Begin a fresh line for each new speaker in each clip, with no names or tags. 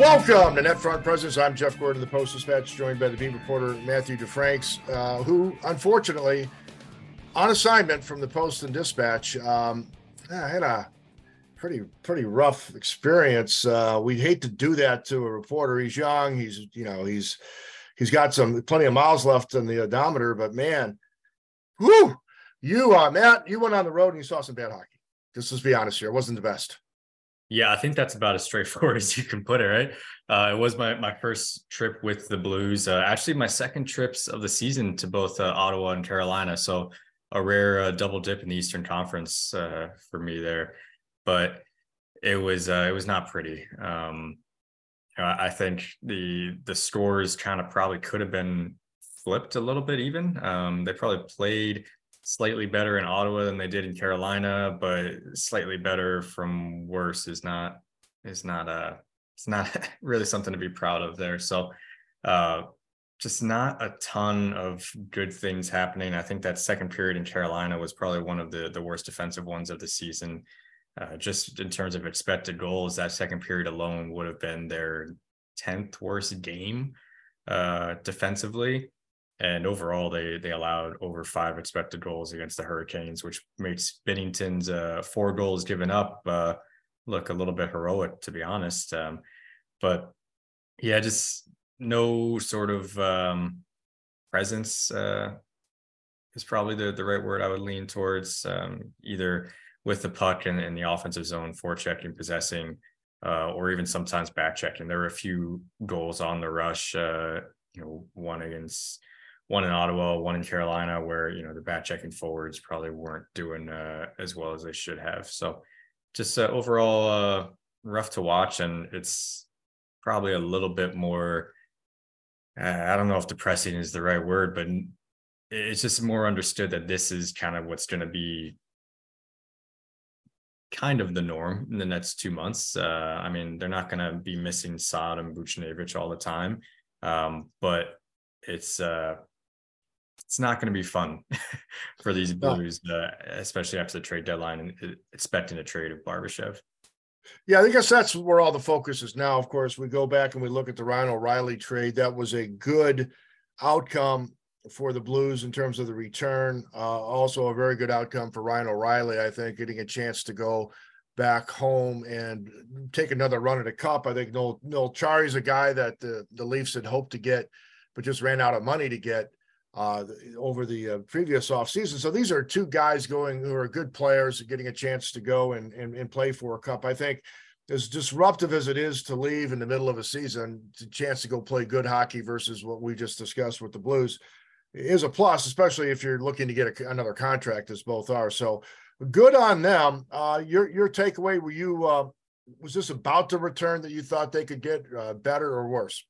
Welcome to NetFront Presence. I'm Jeff Gordon, the Post Dispatch, joined by the beat reporter Matthew DeFranks, uh, who unfortunately, on assignment from the Post and Dispatch, um, had a pretty pretty rough experience. Uh, we hate to do that to a reporter. He's young. He's you know he's he's got some plenty of miles left on the odometer, but man, whoo, you uh, Matt, you went on the road and you saw some bad hockey. Just let's be honest here, it wasn't the best.
Yeah, I think that's about as straightforward as you can put it, right? Uh, it was my my first trip with the Blues. Uh, actually, my second trips of the season to both uh, Ottawa and Carolina. So a rare uh, double dip in the Eastern Conference uh, for me there, but it was uh, it was not pretty. Um, I think the the scores kind of probably could have been flipped a little bit even. Um, they probably played slightly better in Ottawa than they did in Carolina, but slightly better from worse is not is not a uh, it's not really something to be proud of there. So uh just not a ton of good things happening. I think that second period in Carolina was probably one of the the worst defensive ones of the season. Uh, just in terms of expected goals, that second period alone would have been their 10th worst game uh, defensively and overall they they allowed over five expected goals against the Hurricanes, which makes Binnington's uh, four goals given up uh, look a little bit heroic, to be honest. Um, but yeah, just no sort of um, presence uh, is probably the the right word I would lean towards. Um, either with the puck and in the offensive zone, forechecking, possessing, uh, or even sometimes backchecking. There were a few goals on the rush. Uh, you know, one against one in Ottawa, one in Carolina, where you know the back checking forwards probably weren't doing uh, as well as they should have. So just uh, overall uh, rough to watch, and it's probably a little bit more. I don't know if depressing is the right word, but it's just more understood that this is kind of what's going to be kind of the norm in the next two months. Uh, I mean, they're not going to be missing Saad and Buchnevich all the time, um, but it's uh, it's not going to be fun for these Blues, no. uh, especially after the trade deadline and uh, expecting a trade of Barbashev.
Yeah, I guess that's where all the focus is now. Of course, we go back and we look at the Ryan O'Reilly trade. That was a good outcome for the Blues in terms of the return. Uh, also, a very good outcome for Ryan O'Reilly, I think, getting a chance to go back home and take another run at a cup. I think Noel, Noel Acciari's a guy that the, the Leafs had hoped to get, but just ran out of money to get uh, over the uh, previous offseason. So these are two guys going who are good players, getting a chance to go and, and, and play for a cup. I think as disruptive as it is to leave in the middle of a season, the chance to go play good hockey versus what we just discussed with the Blues is a plus, especially if you're looking to get a, another contract, as both are. So good on them. Uh, your your takeaway were you uh, was this about the return that you thought they could get uh, better or worse?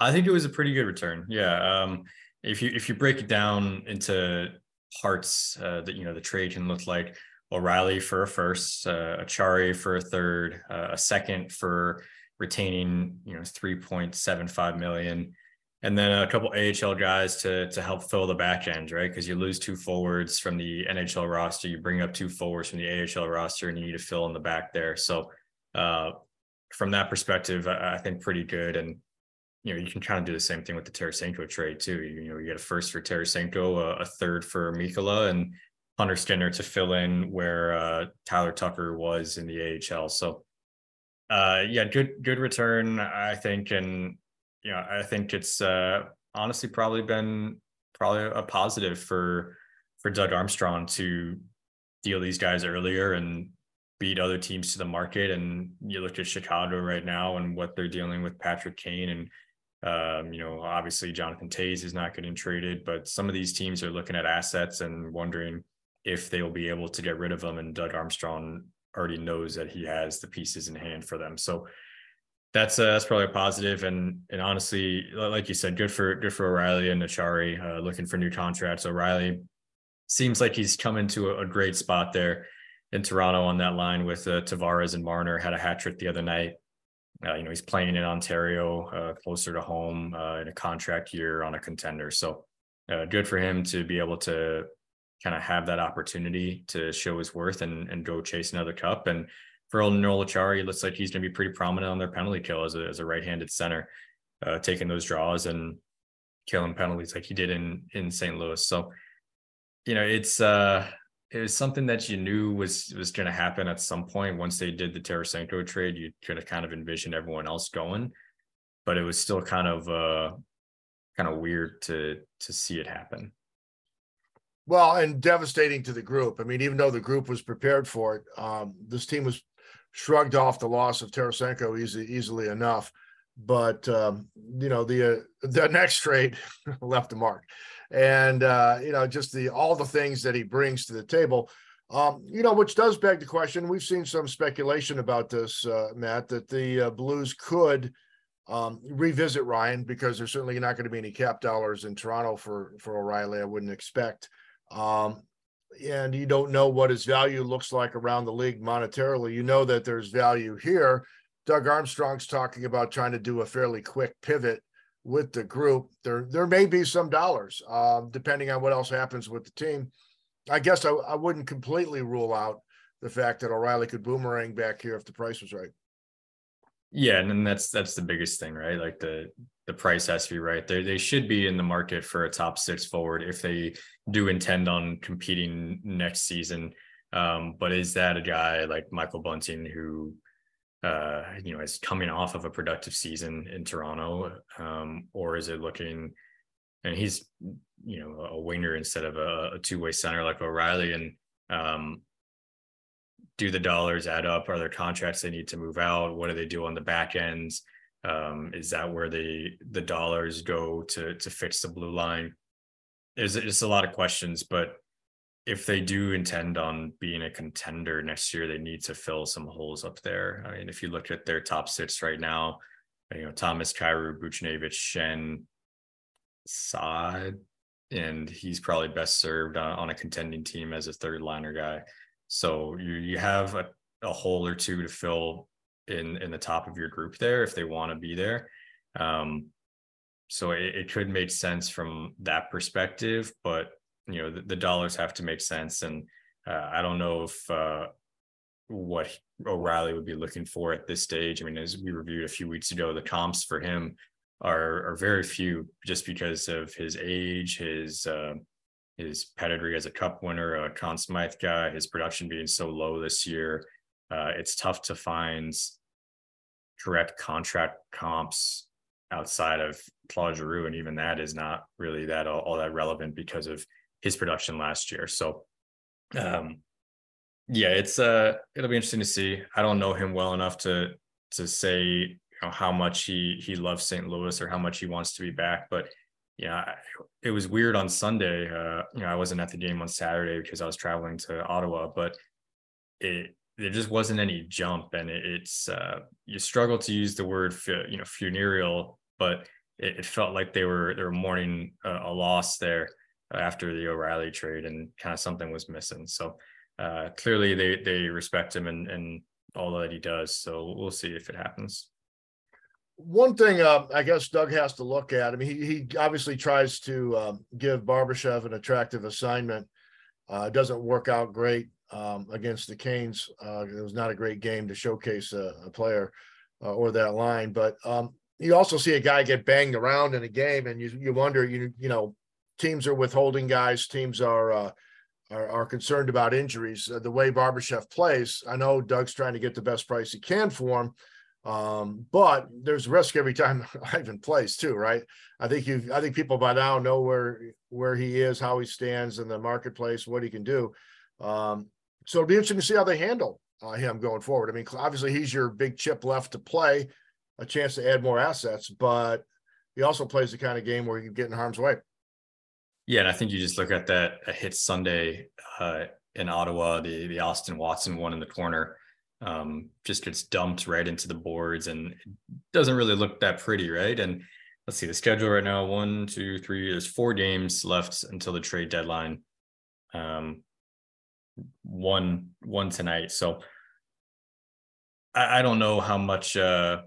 I think it was a pretty good return. Yeah. Um, if you if you break it down into parts uh, that you know the trade can look like O'Reilly for a first, uh, Acciari for a third, uh, a second for retaining you know 3.75 million and then a couple AHL guys to to help fill the back end, right? Because you lose two forwards from the NHL roster, you bring up two forwards from the AHL roster, and you need to fill in the back there. So, uh, from that perspective, I, I think pretty good. And you know, you can kind of do the same thing with the Tarasenko trade too. You, you know, you get a first for Tarasenko, a, a third for Mikkola, and Hunter Skinner to fill in where uh, Tyler Tucker was in the AHL. So, uh, yeah, good good return, I think, and you know, I think it's uh, honestly probably been probably a positive for for Doug Armstrong to deal these guys earlier and beat other teams to the market. And you look at Chicago right now and what they're dealing with Patrick Kane and um, you know, obviously Jonathan Toews is not getting traded, but some of these teams are looking at assets and wondering if they will be able to get rid of them. And Doug Armstrong already knows that he has the pieces in hand for them. So that's uh, that's probably a positive. And and honestly, like you said, good for good for O'Reilly and Acciari uh, looking for new contracts. O'Reilly seems like he's coming to a, a great spot there in Toronto on that line with uh, Tavares and Marner had a hat trick the other night. Uh, you know, he's playing in Ontario, uh, closer to home, uh, in a contract year on a contender. So uh, good for him to be able to kind of have that opportunity to show his worth and and go chase another cup. And for Noel Acciari, looks like he's going to be pretty prominent on their penalty kill as a, as a right-handed center, uh, taking those draws and killing penalties like he did in in St. Louis. So, you know, it's uh it was something that you knew was was going to happen at some point once they did the Tarasenko trade. You could have kind of envisioned everyone else going, but it was still kind of uh kind of weird to to see it happen.
Well, and devastating to the group. I mean, even though the group was prepared for it, um, this team was shrugged off the loss of Tarasenko easy, easily enough. But um, you know, the uh, the next trade left a mark, and uh, you know, just the all the things that he brings to the table. Um, you know, which does beg the question. We've seen some speculation about this, uh, Matt, that the uh, Blues could um, revisit Ryan because there's certainly not going to be any cap dollars in Toronto for for O'Reilly. I wouldn't expect. Um, and you don't know what his value looks like around the league monetarily. You know that there's value here. Doug Armstrong's talking about trying to do a fairly quick pivot with the group. There, there may be some dollars, um, depending on what else happens with the team. I guess I, I wouldn't completely rule out the fact that O'Reilly could boomerang back here if the price was right.
Yeah, and then that's that's the biggest thing, right? Like the the price has to be right. They they should be in the market for a top six forward if they do intend on competing next season. Um, but is that a guy like Michael Bunting who uh, you know is coming off of a productive season in Toronto, um, or is it looking and he's you know a winger instead of a, a two way center like O'Reilly and um, do the dollars add up? Are there contracts they need to move out? What do they do on the back ends? Um, is that where the the dollars go to to fix the blue line? There's just a lot of questions, but if they do intend on being a contender next year, they need to fill some holes up there. I mean, if you look at their top six right now, you know Thomas, Kyrou, Buchnevich, Schenn, Saad, and he's probably best served on, on a contending team as a third liner guy. So you you have a, a hole or two to fill in in the top of your group there if they want to be there. Um, so it, it, could make sense from that perspective, but you know the, the dollars have to make sense, and uh, I don't know if uh, what O'Reilly would be looking for at this stage. I mean, as we reviewed a few weeks ago, the comps for him are are very few, just because of his age, his uh, his pedigree as a cup winner, a Conn Smythe guy, his production being so low this year. Uh, it's tough to find direct contract comps outside of Claude Giroux, and even that is not really that all, all, that relevant because of his production last year. So, um, yeah, it's uh, it'll be interesting to see. I don't know him well enough to to say you know how much he he loves St. Louis or how much he wants to be back, but yeah, it was weird on Sunday. Uh, you know, I wasn't at the game on Saturday because I was traveling to Ottawa, but it there just wasn't any jump, and it, it's uh, you struggle to use the word you know funereal, but it, it felt like they were they were mourning a, a loss there after the O'Reilly trade, and kind of something was missing. So uh, clearly, they they respect him and and all that he does. So we'll see if it happens
one thing uh, I guess Doug has to look at. I mean, he, he obviously tries to um, give Barbashev an attractive assignment. Uh, doesn't work out great um, against the Canes. Uh, it was not a great game to showcase a, a player uh, or that line. But um, you also see a guy get banged around in a game, and you you wonder, you you know, teams are withholding guys. Teams are uh, are, are, concerned about injuries. Uh, the way Barbashev plays, I know Doug's trying to get the best price he can for him um, but there's risk every time Ivan plays too, right? I think you I think people by now know where where he is, how he stands in the marketplace, what he can do. Um, so it'll be interesting to see how they handle uh, him going forward. I mean, obviously he's your big chip left to play, a chance to add more assets, but he also plays the kind of game where you get in harm's way.
Yeah, and I think you just look at that hit Sunday uh, in Ottawa, the the Austin Watson one in the corner um, just gets dumped right into the boards and doesn't really look that pretty, right? And let's see the schedule right now: one, two, three. There's four games left until the trade deadline. Um, one, one tonight. So I, I don't know how much uh,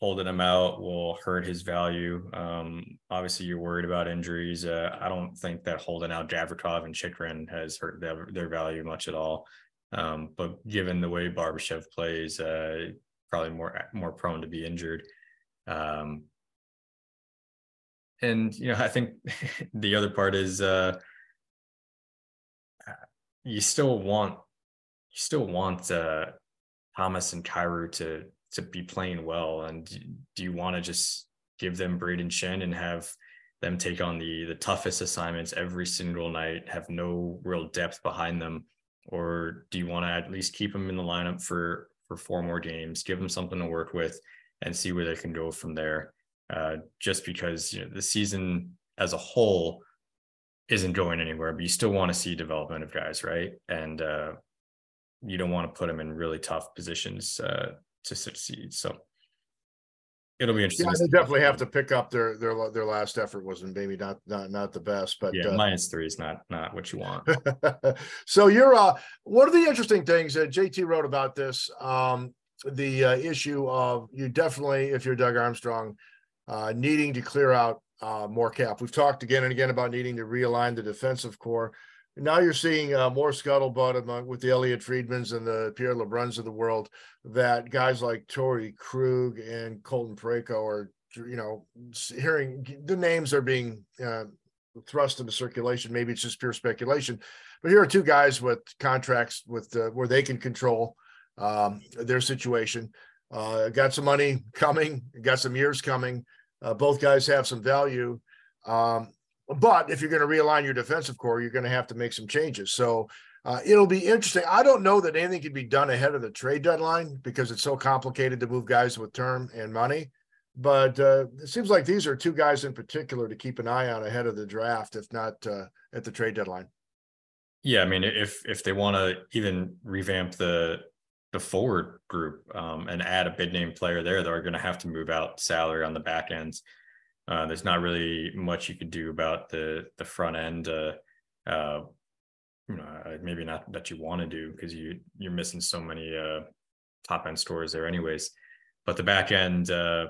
holding him out will hurt his value. Um, obviously, you're worried about injuries. Uh, I don't think that holding out Gavrikov and Chychrun has hurt their, their value much at all. Um, but given the way Barbashev plays, uh, probably more more prone to be injured. Um, and you know, I think the other part is uh, you still want you still want uh, Thomas and Kyrou to to be playing well, and do you want to just give them Brayden Schenn and have them take on the the toughest assignments every single night, have no real depth behind them, or do you want to at least keep them in the lineup for for four more games, give them something to work with, and see where they can go from there? Uh, just because you know, the season as a whole isn't going anywhere, but you still want to see development of guys, right? And uh, you don't want to put them in really tough positions uh, to succeed. So it'll be interesting.
Yeah, they definitely have to pick up their their their last effort wasn't maybe not not not the best, but
yeah, uh, minus three is not not what you want.
so you're uh one of the interesting things that JT wrote about this um the uh, issue of you definitely if you're Doug Armstrong uh needing to clear out uh more cap. We've talked again and again about needing to realign the defensive core. Now you're seeing uh, more scuttlebutt among with the Elliotte Friedmans and the Pierre LeBruns of the world that guys like Torey Krug and Colton Parayko are, you know, hearing the names are being uh, thrust into circulation. Maybe it's just pure speculation, but here are two guys with contracts with uh, where they can control um, their situation. Uh, got some money coming, got some years coming. Uh, both guys have some value. Um, but if you're going to realign your defensive core, you're going to have to make some changes. So uh, it'll be interesting. I don't know that anything can be done ahead of the trade deadline because it's so complicated to move guys with term and money. But uh, it seems like these are two guys in particular to keep an eye on ahead of the draft, if not uh, at the trade deadline.
Yeah, I mean, if if they want to even revamp the the forward group um, and add a big name player there, they're going to have to move out salary on the back ends. Uh, there's not really much you could do about the the front end. Uh, uh, uh, maybe not that you want to do because you you're missing so many uh, top end stores there, anyways. But the back end, uh,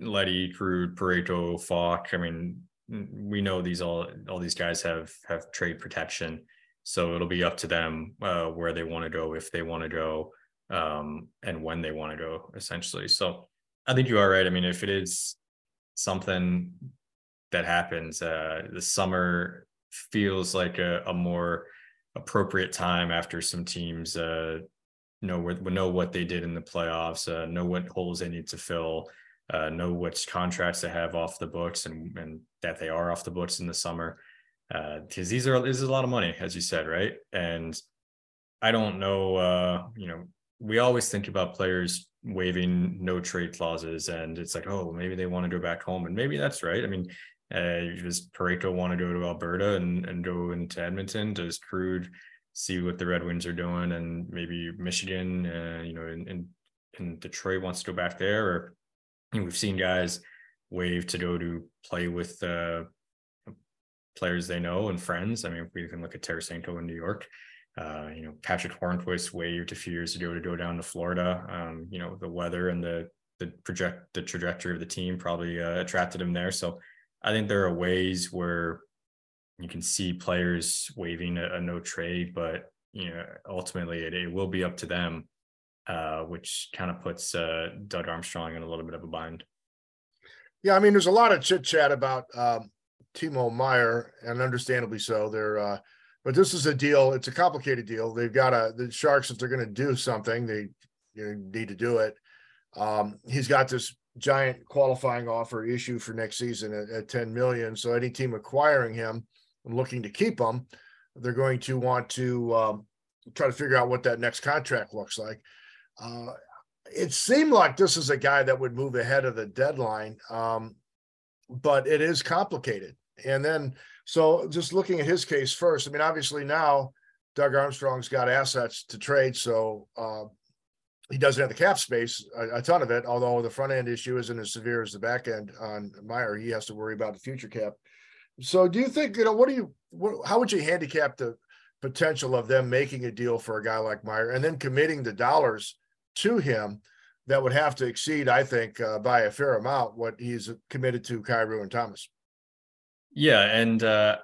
Leddy, Krug, Parayko, Faulk. I mean, we know these all all these guys have have trade protection, so it'll be up to them where they want to go, if they want to go, um, and when they want to go, essentially. So I think you are right. I mean, if it is something that happens. Uh, the summer feels like a, a more appropriate time after some teams uh, know know what they did in the playoffs, uh, know what holes they need to fill, uh, know which contracts they have off the books, and and that they are off the books in the summer. Because uh, these are this is a lot of money, as you said, right? And I don't know. Uh, you know, we always think about players waiving no trade clauses and it's like oh maybe they want to go back home and maybe that's right i mean uh, does Parayko want to go to Alberta and, and go into Edmonton? Does Krug see what the Red Wings are doing and maybe Michigan, uh, you know, in, in, Detroit wants to go back there? Or you know, we've seen guys waive to go to play with uh, players they know and friends. I mean, we can look at Tarasenko in New York. Uh, you know, Patric Hornqvist waived a few years ago to go down to Florida. Um, you know, the weather and the the project the trajectory of the team probably uh, attracted him there. So I think there are ways where you can see players waiving a, a no trade, but you know, ultimately it, it will be up to them, uh, which kind of puts uh, Doug Armstrong in a little bit of a bind.
Yeah, I mean, there's a lot of chit chat about um, Timo Meier, and understandably so. They're uh, but this is a deal. It's a complicated deal. They've got a the Sharks if they're going to do something, they you know, need to do it. Um, he's got this giant qualifying offer issue for next season at, at 10 million. So any team acquiring him and looking to keep him, they're going to want to um, try to figure out what that next contract looks like. Uh, it seemed like this is a guy that would move ahead of the deadline, um, but it is complicated. And then so just looking at his case first, I mean, obviously now Doug Armstrong's got assets to trade, so uh, he doesn't have the cap space, a, a, ton of it. Although the front end issue isn't as severe as the back end on Meier, he has to worry about the future cap. So, do you think you know what do you what, how would you handicap the potential of them making a deal for a guy like Meier and then committing the dollars to him that would have to exceed, I think, uh, by a fair amount what he's committed to Kyrou and Thomas?
Yeah, and uh,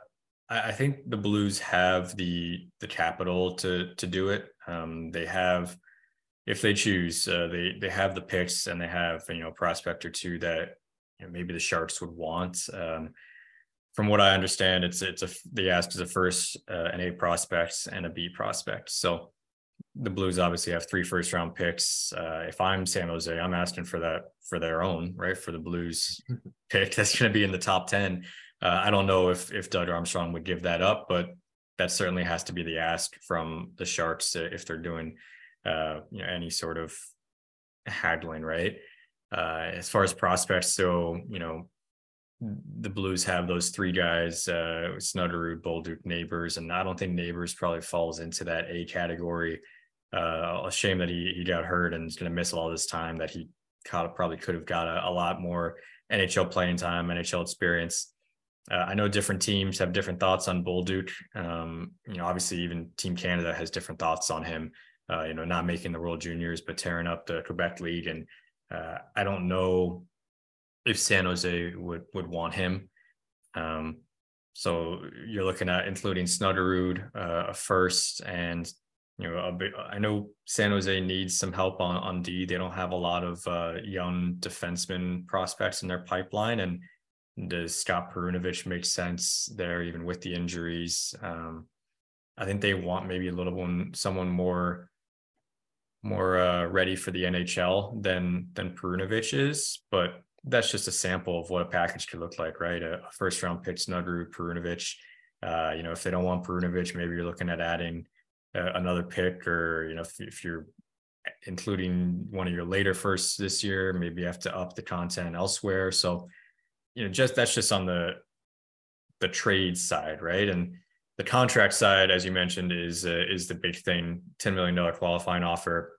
I, I think the Blues have the the capital to to do it. Um, they have, if they choose, uh, they they have the picks and they have you know a prospect or two that you know, maybe the Sharks would want. Um, from what I understand, it's it's a they asked as a first uh, an A prospect and a B prospect. So the Blues obviously have three first round picks. Uh, if I'm San Jose, I'm asking for that for their own, right? For the Blues pick that's going to be in the top 10. Uh, I don't know if if Doug Armstrong would give that up, but that certainly has to be the ask from the Sharks if they're doing uh, you know any sort of haggling, right? Uh, as far as prospects, so you know the Blues have those three guys, uh, Bolduc, Neighbours, and I don't think Neighbours probably falls into that A category. Uh, a shame that he he got hurt and is going to miss all this time that he caught, probably could have got a, a, lot more NHL playing time, NHL experience. Uh, I know different teams have different thoughts on Bolduc. Um, you know, obviously even Team Canada has different thoughts on him. Uh, you know, not making the World Juniors, but tearing up the Quebec League, and uh, I don't know if San Jose would would want him. Um, so you're looking at including Snuggerud uh, first, and you know, a bit, I know San Jose needs some help on on D. They don't have a lot of uh, young defenseman prospects in their pipeline, and does Scott Perunovich make sense there, even with the injuries? Um, I think they want maybe a little one, someone more more uh, ready for the NHL than than Perunovich is, but that's just a sample of what a package could look like, right? A, first round pick, Snuggerud, Perunovich. Uh, you know, if they don't want Perunovich, maybe you're looking at adding uh, another pick, or you know, if, if, you're including one of your later firsts this year, maybe you have to up the content elsewhere. So, you know, just that's just on the the trade side, right? And the contract side, as you mentioned, is uh, is the big thing. Ten million dollar qualifying offer.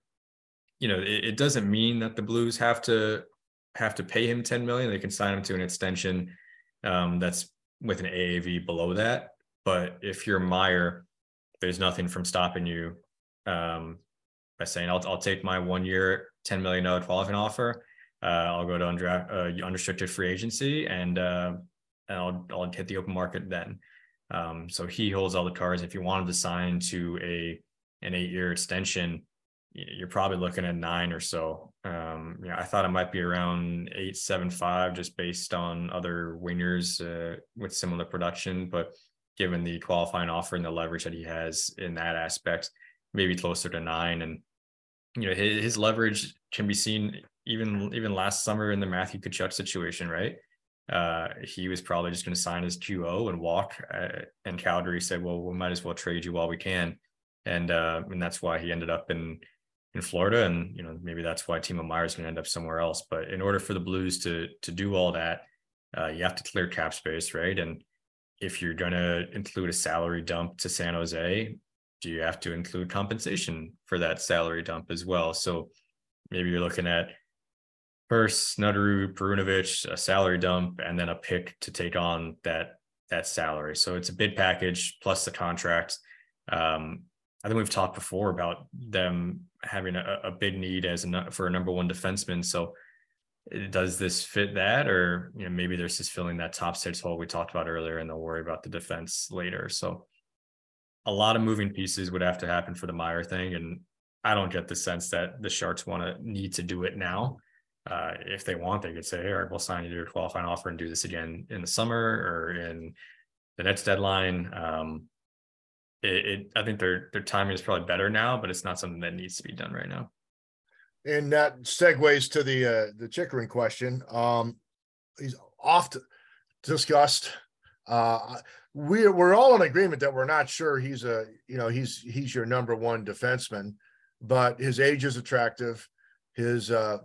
You know, it, it doesn't mean that the Blues have to have to pay him 10 million. They can sign him to an extension um, that's with an AAV below that. But if you're Meier, there's nothing from stopping you um, by saying, I'll, I'll take my one year, $10 million qualifying offer. Uh, I'll go to uh, unrestricted free agency and, uh, and I'll, I'll hit the open market then. Um, so he holds all the cards. If you wanted to sign to a an eight year extension, you're probably looking at nine or so. Um, know, I thought it might be around eight, seven, five, just based on other wingers uh, with similar production. But given the qualifying offer and the leverage that he has in that aspect, maybe closer to nine. And you know, his, his leverage can be seen even even last summer in the Matthew Tkachuk situation, right? Uh, he was probably just going to sign his QO and walk. Uh, and Calgary said, "Well, we might as well trade you while we can," and uh, and that's why he ended up in in Florida, and you know maybe that's why Timo Meier is going to end up somewhere else. But in order for the Blues to to do all that, uh, you have to clear cap space, right? And if you're going to include a salary dump to San Jose, do you have to include compensation for that salary dump as well? So maybe you're looking at first Snuggerud, Perunovich, a salary dump, and then a pick to take on that that salary. So it's a bid package plus the contract. Um, I think we've talked before about them having a, a big need as a for a number one defenseman. So eh, does this fit that, or you know maybe there's just filling that top six hole we talked about earlier, and they'll worry about the defense later. So a lot of moving pieces would have to happen for the Meier thing, and I don't get the sense that the Sharks want to need to do it now. Uh, if they want, they could say, "All right, we'll sign you to a qualifying offer and do this again in the summer or in the next deadline." Um, it, it, I think their their timing is probably better now, but it's not something that needs to be done right now.
And that segues to the uh, the Chychrun question. Um, he's oft discussed. Uh, we're we're all in agreement that we're not sure he's a you know he's he's your number one defenseman, but his age is attractive. His uh,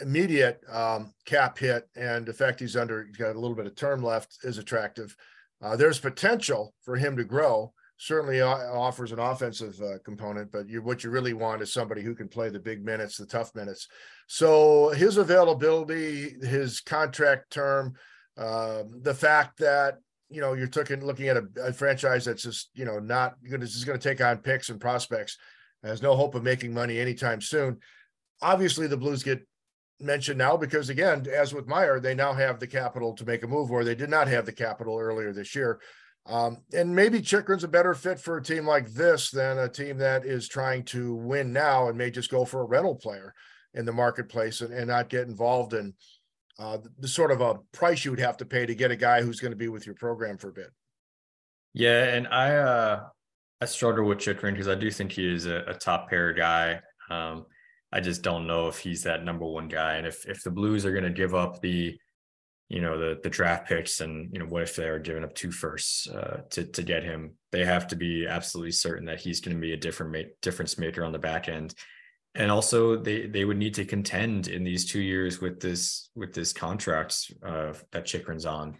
immediate um, cap hit and the fact he's under he's got a little bit of term left is attractive. Uh, there's potential for him to grow certainly offers an offensive uh, component, but you, what you really want is somebody who can play the big minutes, the tough minutes. So his availability, his contract term, uh, the fact that you know you're taking looking at a, a, franchise that's just you know not going just going to take on picks and prospects, has no hope of making money anytime soon. Obviously, the Blues get mentioned now because again, as with Meier, they now have the capital to make a move where they did not have the capital earlier this year. Um, and maybe Chychrun's a better fit for a team like this than a team that is trying to win now and may just go for a rental player in the marketplace and, and not get involved in uh, the sort of a price you would have to pay to get a guy who's going to be with your program for a bit.
Yeah, and I uh, I struggle with Chychrun because I do think he is a, a top pair guy. Um, I just don't know if he's that number one guy, and if if the Blues are going to give up the you know the the draft picks and you know what if they're giving up two firsts uh, to to get him? They have to be absolutely certain that he's going to be a different ma- difference maker on the back end. And also they they would need to contend in these two years with this with this contract uh, that Chychrun's on.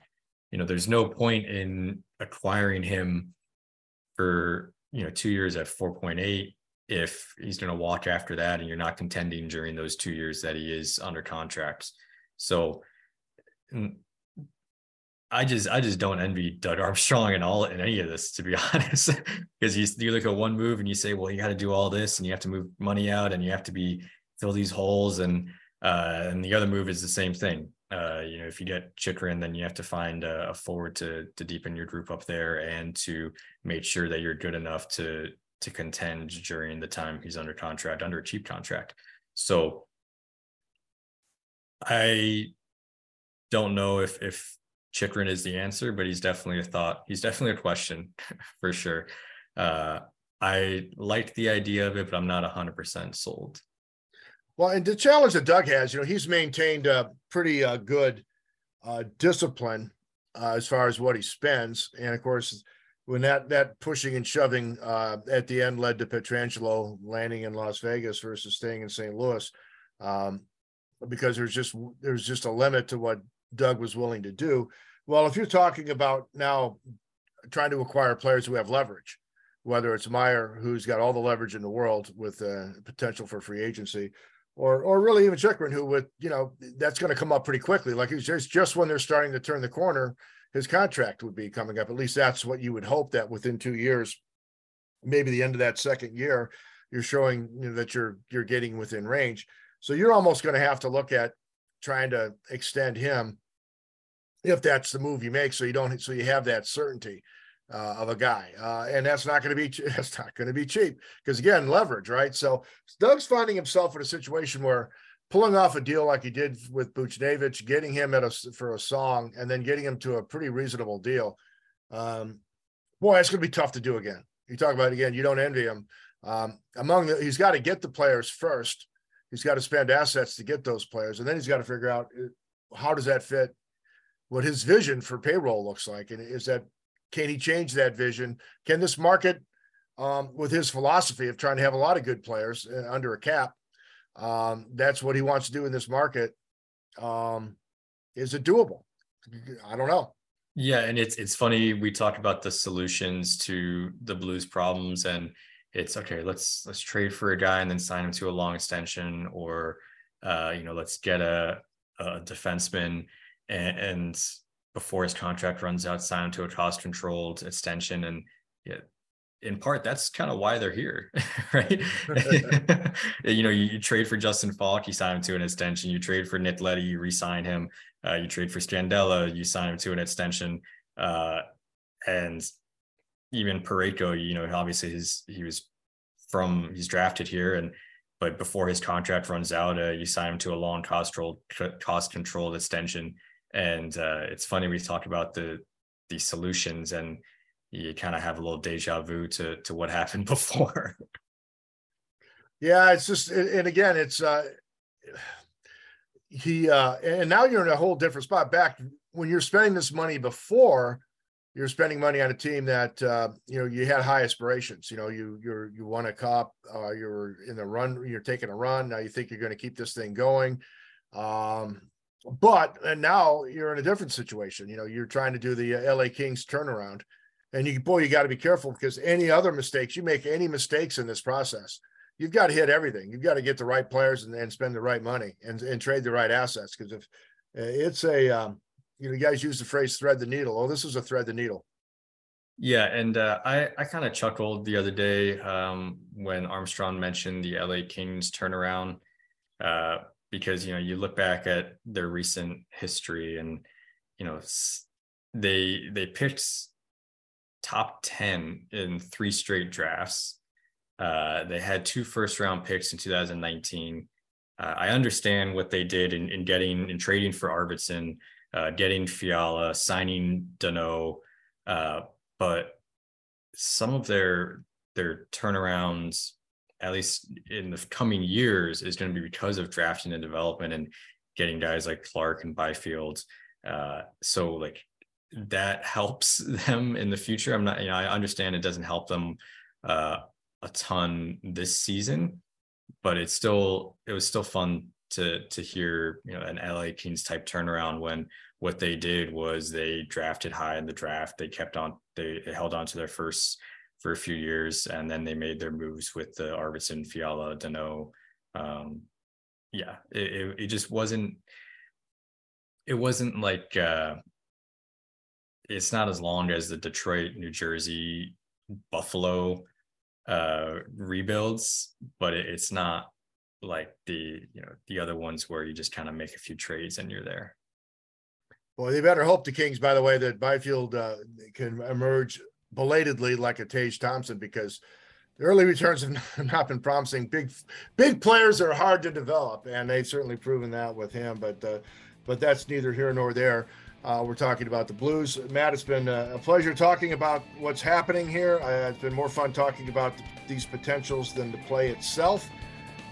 You know there's no point in acquiring him for you know two years at 4.8 if he's going to walk after that and you're not contending during those two years that he is under contracts so I just I just don't envy Doug Armstrong and all in any of this to be honest. Because you you look at one move and you say well you got to do all this and you have to move money out and you have to be fill these holes and uh, and the other move is the same thing. Uh, you know if you get Chychrun then you have to find a, a, forward to to deepen your group up there and to make sure that you're good enough to to contend during the time he's under contract under a cheap contract so I don't know if if Chychrun is the answer, but he's definitely a thought. He's definitely a question for sure. Uh, I like the idea of it, but I'm not 100% sold.
Well, and the challenge that Doug has, you know, he's maintained a pretty uh, good uh, discipline uh, as far as what he spends, and of course, when that that pushing and shoving uh, at the end led to Pietrangelo landing in Las Vegas versus staying in St. Louis, um, because there's just there's just a limit to what Doug was willing to do. Well, if you're talking about now trying to acquire players who have leverage, whether it's Meier, who's got all the leverage in the world with uh, potential for free agency, or or really even Chychrun, who would you know that's going to come up pretty quickly. Like it's just when they're starting to turn the corner, his contract would be coming up. At least that's what you would hope that within two years, maybe the end of that second year, you're showing you know, that you're you're getting within range. So you're almost going to have to look at trying to extend him if that's the move you make. So you don't, so you have that certainty uh, of a guy, uh, and that's not going to be that's not going to be cheap because again, leverage, right? So Doug's finding himself in a situation where pulling off a deal like he did with Buchnevich, getting him at a for a song, and then getting him to a pretty reasonable deal. Um, boy, it's going to be tough to do again. You talk about it again, you don't envy him. Um, among the, he's got to get the players first. He's got to spend assets to get those players, and then he's got to figure out uh, how does that fit what his vision for payroll looks like. And is that can he change that vision? Can this market, um, with his philosophy of trying to have a lot of good players uh, under a cap, um, that's what he wants to do in this market. Um, is it doable? I don't know.
Yeah, and it's it's funny we talk about the solutions to the Blues problems, and it's okay. Let's let's trade for a guy and then sign him to a long extension, or uh, you know, let's get a, a defenseman and, and before his contract runs out, sign him to a cost controlled extension. And yeah, in part, that's kind of why they're here, right? you know, you, you, trade for Justin Faulk, you sign him to an extension. You trade for Nick Leddy, you re-sign him. Uh, you trade for Scandella, you sign him to an extension. Uh, and even Parayko, you know, obviously his he was from he's drafted here, and but before his contract runs out, uh, you sign him to a long cost controlled cost controlled extension and uh, it's funny we talk about the the solutions and you kind of have a little deja vu to to what happened before
yeah it's just and again it's uh he uh and now you're in a whole different spot back when you're spending this money before you're spending money on a team that uh, you know you had high aspirations. You know, you you're you won a cup. Uh, you're in the run. You're taking a run. Now you think you're going to keep this thing going. Um, but and now you're in a different situation. You know, you're trying to do the uh, LA Kings turnaround, and you boy, you got to be careful because any other mistakes you make any mistakes in this process, you've got to hit everything. You've got to get the right players and, and spend the right money and and trade the right assets because if uh, it's a um, you know, you guys use the phrase thread the needle. Oh, this is a thread the needle.
Yeah, and uh, I I kind of chuckled the other day um, when Armstrong mentioned the LA Kings turnaround. Uh, because you know you look back at their recent history and you know they they picked top 10 in three straight drafts. Uh, they had two first round picks in 2019. Uh, I understand what they did in, in getting in trading for Arvidsson, uh, getting Fiala, signing Danault, uh, but some of their their turnarounds, at least in the coming years, is going to be because of drafting and development and getting guys like Clarke and Byfield. Uh, so like that helps them in the future. I'm not, you know, I understand it doesn't help them uh, a ton this season, but it's still it was still fun to to hear you know an LA Kings type turnaround when what they did was they drafted high in the draft. They kept on they, held on to their first for a few years and then they made their moves with the Arvidsson, Fiala, Danault. Um, yeah, it, it, it just wasn't it wasn't like uh it's not as long as the Detroit, New Jersey, Buffalo uh rebuilds, but it, it's not like the you know the other ones where you just kind of make a few trades and you're there.
Well, they better hope the Kings, by the way, that Byfield uh, can emerge belatedly like a Tage Thompson because the early returns have not been promising. Big, big players are hard to develop, and they've certainly proven that with him. But, uh, but that's neither here nor there. Uh, we're talking about the Blues. Matt, it's been uh, a pleasure talking about what's happening here. Uh, it's been more fun talking about the, these potentials than the play itself.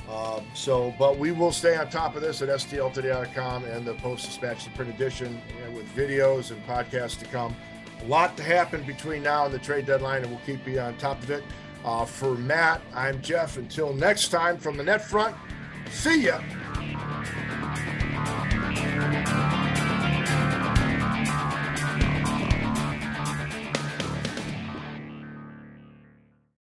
Uh, so, but we will stay on top of this at stltoday.com and the Post Dispatch, the print edition, with videos and podcasts to come. A lot to happen between now and the trade deadline, and we'll keep you on top of it. Uh, for Matt, I'm Jeff. Until next time, from the net front, see ya.